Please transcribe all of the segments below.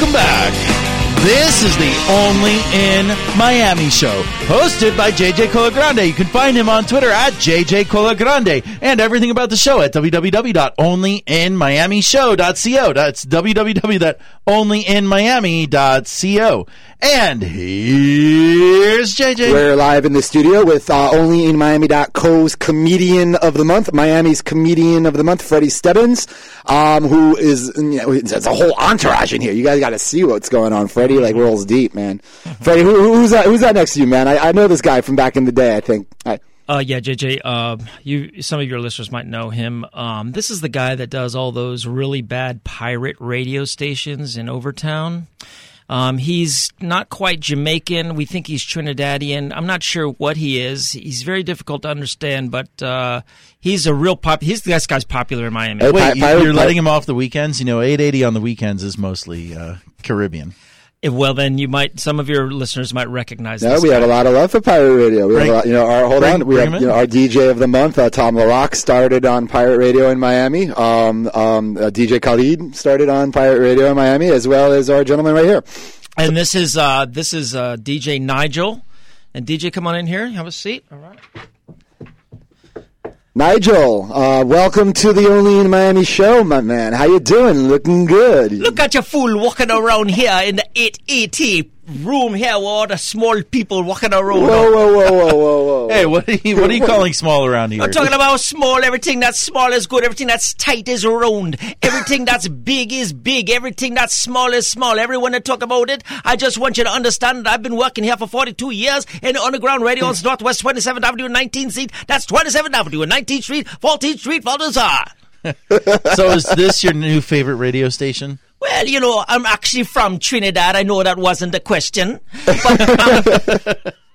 Welcome back. This is the Only in Miami show, hosted by JJ Colagrande. You can find him on Twitter at JJ Colagrande and everything about the show at www.onlyinmiamishow.co. That's www.onlyinmiami.co. And here's JJ. We're live in the studio with uh, OnlyInMiami.co's comedian of the month, Miami's comedian of the month, Freddie Stebbins, um, who is, you know, there's a whole entourage in here. You guys got to see what's going on. Freddie, like, rolls deep, man. Freddie, who, who's, that, who's that next to you, man? I, I know this guy from back in the day, I think. I, Uh, yeah, JJ. Uh, you, some of your listeners might know him. Um, this is the guy that does all those really bad pirate radio stations in Overtown. Um, he's not quite Jamaican. We think he's Trinidadian. I'm not sure what he is. He's very difficult to understand, but uh, he's a real pop. He's this guy's popular in Miami. Hey, Wait, Pi- you, Pirate- you're letting him off the weekends? You know, 880 on the weekends is mostly uh, Caribbean. Well, then you might. Some of your listeners might recognize. No, we guy. have a lot of love for Pirate Radio. We Bring- have a lot, you know, our, hold bring- on. We have, you know, our DJ of the month, uh, Tom LaRock, started on Pirate Radio in Miami. Um, um, uh, DJ Khaled started on Pirate Radio in Miami, as well as our gentleman right here. And this is uh, this is uh, DJ Nigel. And DJ, come on in here. Have a seat. All right. Nigel, uh, welcome to the Only in Miami show, my man. How you doing? Looking good. Look at your fool walking around here in the 880 room here with all the small people walking around. Whoa, whoa, whoa, whoa, whoa, whoa. Hey, what are you, what are you calling small around here? I'm talking about small. Everything that's small is good. Everything that's tight is round. Everything that's big is big. Everything that's small is small. Everyone that talk about it, I just want you to understand that I've been working here for 42 years in the underground radio on Northwest 27th Avenue, 19th Street. That's 27th Avenue and 19th Street, 14th Street, Valdezar. so is this your new favorite radio station? Well, you know, I'm actually from Trinidad. I know that wasn't the question. But um,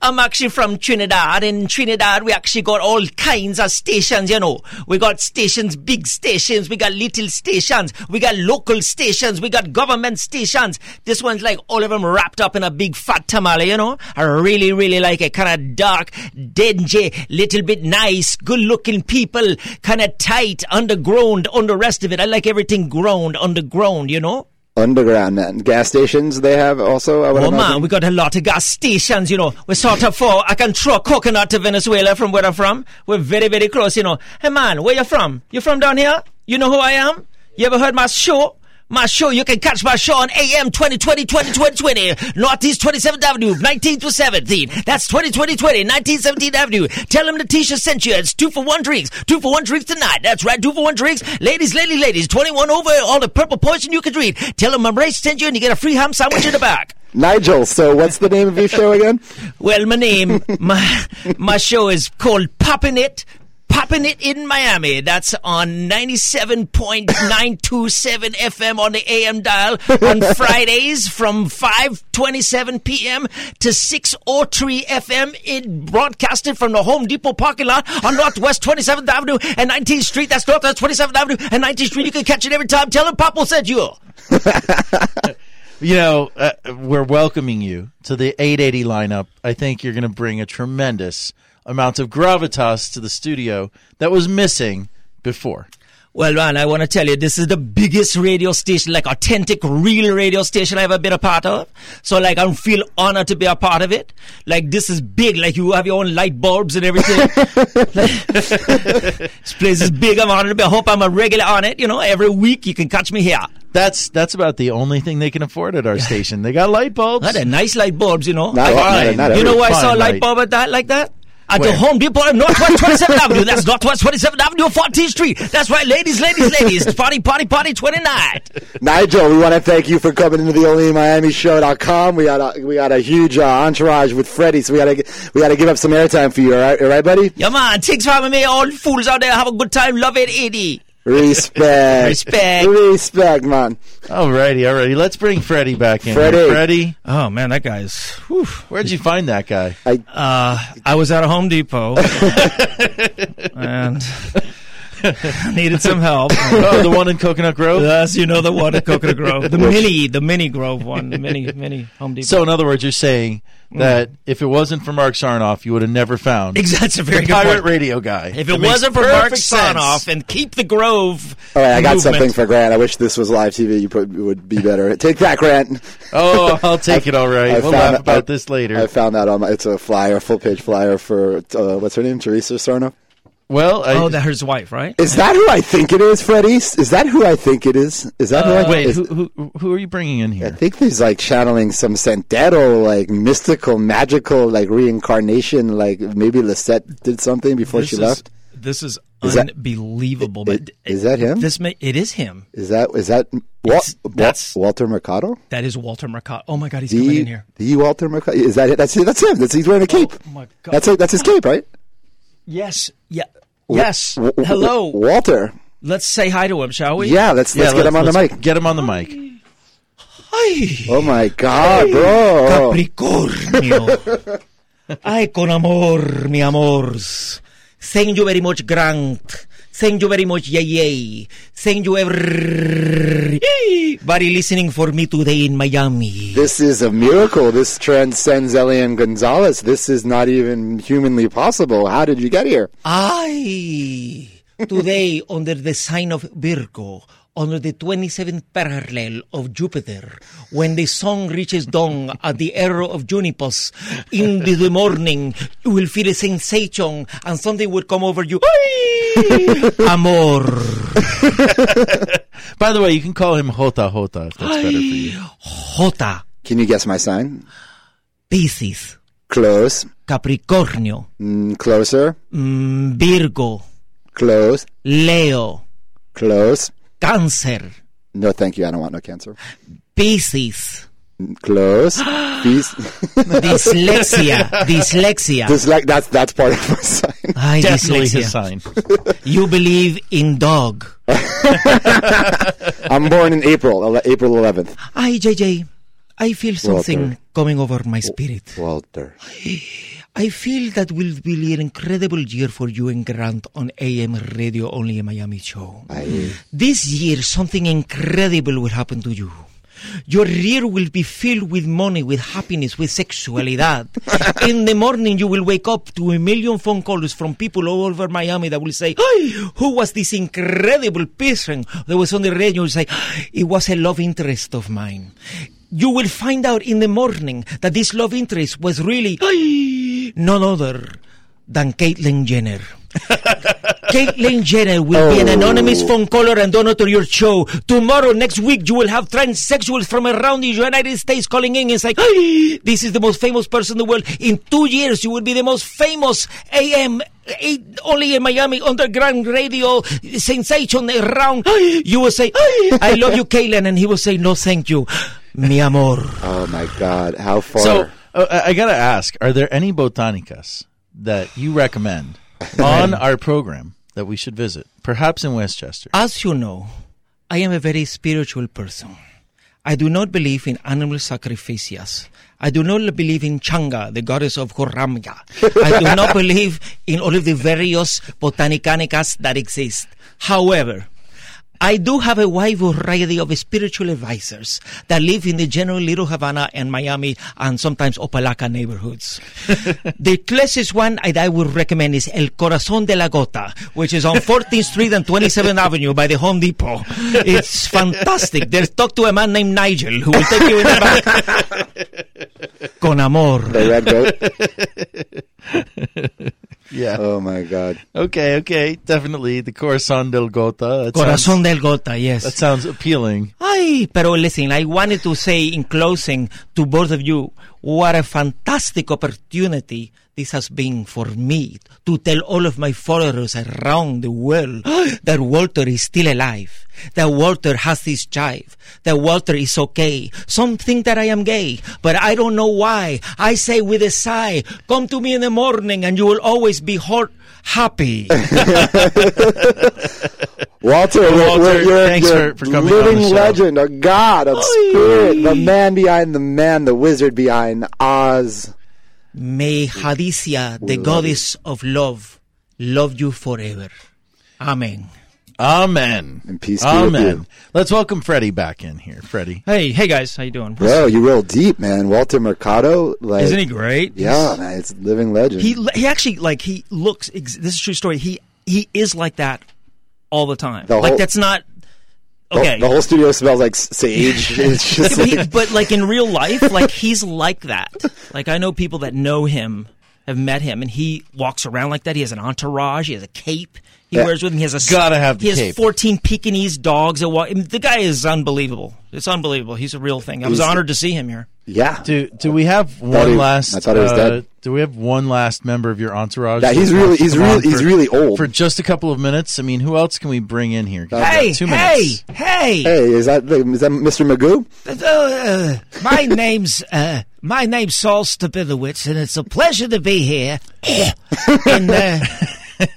I'm actually from Trinidad. In Trinidad, we actually got all kinds of stations, you know. We got stations, big stations. We got little stations. We got local stations. We got government stations. This one's like all of them wrapped up in a big fat tamale, you know. I really, really like it. Kind of dark, dingy, little bit nice, good looking people, kind of tight, underground, on the rest of it. I like everything ground, underground, you know. Underground, man. Gas stations they have also. I would Oh man, we got a lot of gas stations, you know. We're sort of for, I can throw coconut to Venezuela from where I'm from. We're very, very close, you know. Hey man, where you from? You from down here? You know who I am? You ever heard my show? My show, you can catch my show on AM 2020, 2020, Northeast 27th Avenue, 19th to 17th. That's 2020, 20, 1917th Avenue. Tell them the sent you. It's two for one drinks. Two for one drinks tonight. That's right, two for one drinks. Ladies, ladies, ladies, 21 over, all the purple poison you can read. Tell them my race sent you and you get a free ham sandwich in the back. Nigel. So, what's the name of your show again? Well, my name, my my show is called Poppin' It. Poppin' It in Miami. That's on 97.927 FM on the AM dial on Fridays from 5.27 p.m. to 6.03 FM. It broadcasted from the Home Depot parking lot on Northwest 27th Avenue and 19th Street. That's Northwest 27th Avenue and 19th Street. You can catch it every time. Tell them Papa said you. You know, uh, we're welcoming you to the 880 lineup. I think you're going to bring a tremendous amount of gravitas to the studio that was missing before. Well, man, I want to tell you, this is the biggest radio station, like authentic, real radio station I've ever been a part of. So, like, I feel honored to be a part of it. Like, this is big. Like, you have your own light bulbs and everything. this place is big. I'm honored to be. I hope I'm a regular on it. You know, every week you can catch me here. That's that's about the only thing they can afford at our station. They got light bulbs. Not a nice light bulbs, you know. Not- I- not- not you know every why I saw a light light. bulb at that, like that? At Where? the Home Depot on Northwest 27th Avenue. That's Northwest 27th Avenue, 14th Street. That's right, ladies, ladies, ladies. Party, party, party 29. Nigel, we want to thank you for coming into the Only Miami Show.com. We got a, we got a huge uh, entourage with Freddie, so we got to we got to give up some airtime for you. All right, all right, buddy. Yeah, man. Thanks for having me. All fools out there have a good time. Love it, Eddie. Respect, Respect. respect, man. Alrighty, alrighty. Let's bring Freddie back in. Freddie. Freddie, Oh, man, that guy's. Whew. where'd you find that guy? Uh, I was at a Home Depot. and needed some help. oh, the one in Coconut Grove. Yes, you know the one in Coconut Grove, the mini, the mini Grove one, the mini, mini Home Depot. So, in other words, you're saying that if it wasn't for Marc Sarnoff, you would have never found Exactly, that's a very the good pirate point. radio guy. If it makes wasn't for Mark perfect sense. Sonoff and keep the Grove, All right, I got movement- something for Grant. I wish this was live TV. You put, it would be better. Take that, Grant. oh, I'll take it. All right, I we'll found- laugh about I- this later. I found that on my. It's a flyer, full page flyer for uh, what's her name, Teresa Sarno. Well, I, Oh, that's his wife, right? Is that who I think it is, Freddie? Is that who I think it is? Is that who I Uh, wait, is- who, who who are you bringing in here? I think he's like channeling some Santero, like mystical, magical, like reincarnation. Like maybe Lisette did something before This she is, left. This is, Is that- unbelievable. But is that him? This may, it is him. Is that is that Wal- It's- Wal- that's- Walter Mercado? That is Walter Mercado. Oh my God, he's coming in here. the Walter Mercado is that it? That's that's him. That's he's wearing a cape. Oh my God. That's it. That's his cape, right? Yes. Yeah. Yes. W- w- Hello. Walter. Let's say hi to him, shall we? Yeah, let's let's Yeah, get him on the let's mic. Get him on the mic. Hi. Oh my God, bro! Capricornio. Ay, con amor, mi amors. Thank you very much, Grant. Thank you very much, yay yay. Thank you everybody listening for me today in Miami. This is a miracle. This transcends Elian Gonzalez. This is not even humanly possible. How did you get here? I today under the sign of Virgo, under the 27th parallel of Jupiter, when the sun reaches dawn at the era of Junipus, in the, the morning, you will feel a sensation and something will come over you. Amor. By the way, you can call him Jota Jota if that's better for you. Jota. Can you guess my sign? Pisces. Close. Capricornio. Mm, closer. mm, Virgo. Close. Leo. Close. Cáncer. No, thank you. I don't want no cancer. Piscis. Mm, Close. Peace. Dyslexia. Dyslexia. Just like that's that's part of my sign. Ay, Definitely dyslexia. his sign. You believe in dog. I'm born in April, April 11th. Ay, JJ, I feel something Walter. coming over my spirit. Walter. I feel that will be an incredible year for you and Grant on AM radio only in Miami show. I, This year, something incredible will happen to you. Your year will be filled with money, with happiness, with sexualidad. In the morning, you will wake up to a million phone calls from people all over Miami that will say, Hey, who was this incredible person that was on the radio? You say, it was a love interest of mine. You will find out in the morning that this love interest was really none other than Caitlyn Jenner. Caitlyn Jenner will be an Oh. anonymous phone caller and donor to your show. Tomorrow, next week, you will have transsexuals from around the United States calling in and saying, "Hey, this is the most famous person in the world. In two years, you will be the most famous AM only in Miami underground radio sensation around. You will say, "Hey, I love you, Caitlyn. And he will say, no, thank you. Mi amor. oh my God, how far? So uh, I I gotta ask: Are there any botanicas that you recommend on our program that we should visit? Perhaps in Westchester. As you know, I am a very spiritual person. I do not believe in animal sacrifices. I do not believe in Changa, the goddess of Horamya. I do not believe in all of the various botanicas that exist. However, I do have a wide variety of spiritual advisors that live in the general Little Havana and Miami and sometimes Opa-locka neighborhoods. the closest one I, I would recommend is El Corazon de la Gota, which is on 14th Street and 27th Avenue by the Home Depot. It's fantastic. There's talk to a man named Nigel who will take you in the back. Con amor. the red goat. Yeah. Oh my God. Okay. Okay. Definitely the Corazon del Gota. That Corazon sounds, del Gota, yes. that sounds appealing. Ay, pero listen, I wanted to say in closing to both of you, what a fantastic opportunity this has been for me to tell all of my followers around the world that Walter is still alive, that Walter has this jive, that Walter is okay. Some think that I am gay, but I don't know why. I say with a sigh, come to me in the morning and you will always be hot, happy. Walter, Walter, we're, we're, you're, thanks you're for- for coming on living the show. legend, a god, a spirit, the man behind the man, the wizard behind Oz. May Hadisia, the goddess of love, love you forever. Amen. Amen. And peace be with Amen. Let's welcome Freddie back in here. Freddie. Hey, hey guys, how you doing? Bro, you roll deep, man. Walter Mercado, like, Isn't he great? Yeah, man, it's living legend. He he actually like he looks. ex- This is a true story. He he is like that all the time. The like whole- that's not okay. the, whole studio smells like sage. it's just Yeah, but, he- like, but like in real life, like he's like that. Like I know people that know him, have met him, and he walks around like that. He has an entourage. He has a cape. He Yeah. wears with him. He has a Gotta have the He has cape. fourteen Pekingese dogs. That walk, I mean, the guy is unbelievable. It's unbelievable. He's a real thing. I was He's- honored to see him here. Yeah. Do do we have one he- last? I thought he was uh, dead. Do we have one last member of your entourage? Yeah, he's really- he's really- on he's really old. For just a couple of minutes. I mean, who else can we bring in here? 'Cause Hey, two hey, minutes. hey! Hey, is that is that Mr. Magoo? Uh, my name's uh, my name's Saul Stabilowitz, and it's a pleasure to be here in uh,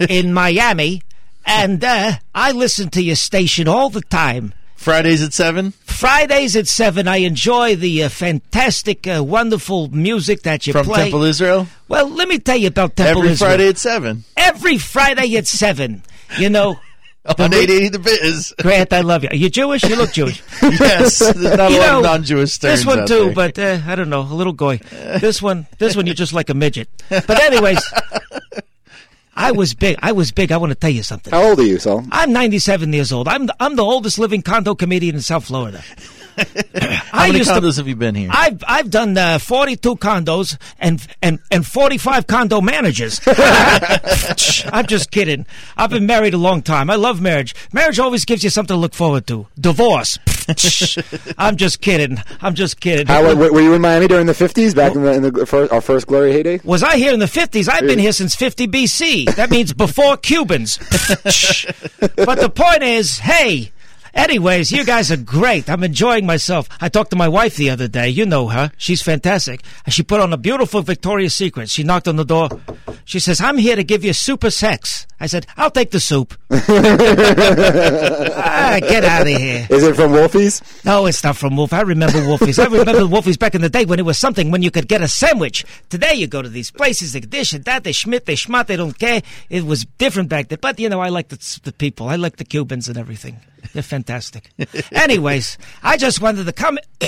in Miami. And uh, I listen to your station all the time. Fridays at seven. Fridays at seven, I enjoy the uh, fantastic, uh, wonderful music that you From play. From Temple Israel. well, let me tell you about Temple Israel. Every Israel. Friday at seven Every Friday at seven. You know, on eight eighty the biz. Grant, I love you. Are you Jewish? You look Jewish. yes, there's not a lot know, of non-Jewish This one too, there. but uh, I don't know, a little goy. This one, this one, you're just like a midget. But anyways, I was big. I was big. I want to tell you something. How old are you, Saul? I'm 97 years old. I'm the, I'm the oldest living condo comedian in South Florida. How many condos have you been here? I've I've done uh, 42 condos and and and 45 condo managers. I'm just kidding. I've been married a long time. I love marriage. Marriage always gives you something to look forward to. Divorce. I'm just kidding. I'm just kidding. How were, were you in Miami during the fifties? Back in the, in the first, our first glory heyday. Was I here in the 50s? I've been here since 50 BC. That means before Cubans. but the point is, hey, anyways, you guys are great. I'm enjoying myself. I talked to my wife the other day. You know her. She's fantastic. And she put on a beautiful Victoria's Secret. She knocked on the door. She says, I'm here to give you super sex. I said, I'll take the soup. ah, get out of here. Is it from Wolfie's? No, it's not from Wolf. I remember Wolfies. I remember Wolfies back in the day when it was something when you could get a sandwich. Today you go to these places, they dish and that, they schmidt, they schmott, they don't care. It was different back then. But, you know, I like the, the people. I like the Cubans and everything. They're fantastic. Anyways, I just wanted to come.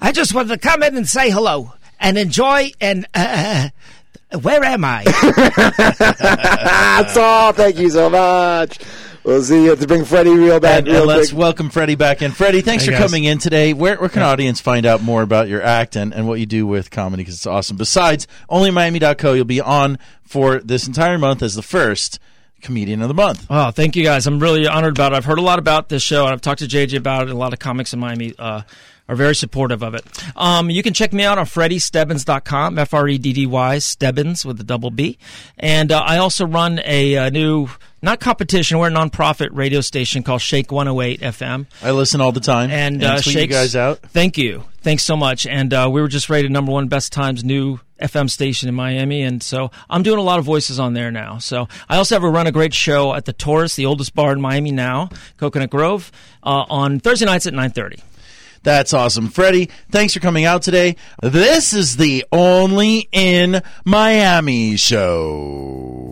I just wanted to come in and say hello and enjoy and. Uh, where am I? That's all. Thank you so much. We'll see you to bring Freddie real back. and, and let's quick. welcome Freddie back in. Freddie, thanks Hey, for guys. coming in today. Where, where can audience find out more about your act and, and what you do with comedy? Because it's awesome. Besides, onlymiami.co, you'll be on for this entire month as the first comedian of the month. Oh, thank you guys. I'm really honored about it. I've heard a lot about this show, and I've talked to JJ about it. A lot of comics in Miami uh, are very supportive of it. Um, you can check me out on FreddyStebbins.com, F R E D D Y, Stebbins with a double B. And uh, I also run a, uh new, not competition, we're a nonprofit radio station called Shake 108 FM. I listen all the time And, uh, tweet you guys out. Thank you. Thanks so much. And uh, we were just rated number one best times new FM station in Miami. And so I'm doing a lot of voices on there now. So I also have a run a great show at the Taurus, the oldest bar in Miami now, Coconut Grove, uh, on Thursday nights at 9.30. That's awesome. Freddie, thanks for coming out today. This is the Only in Miami show.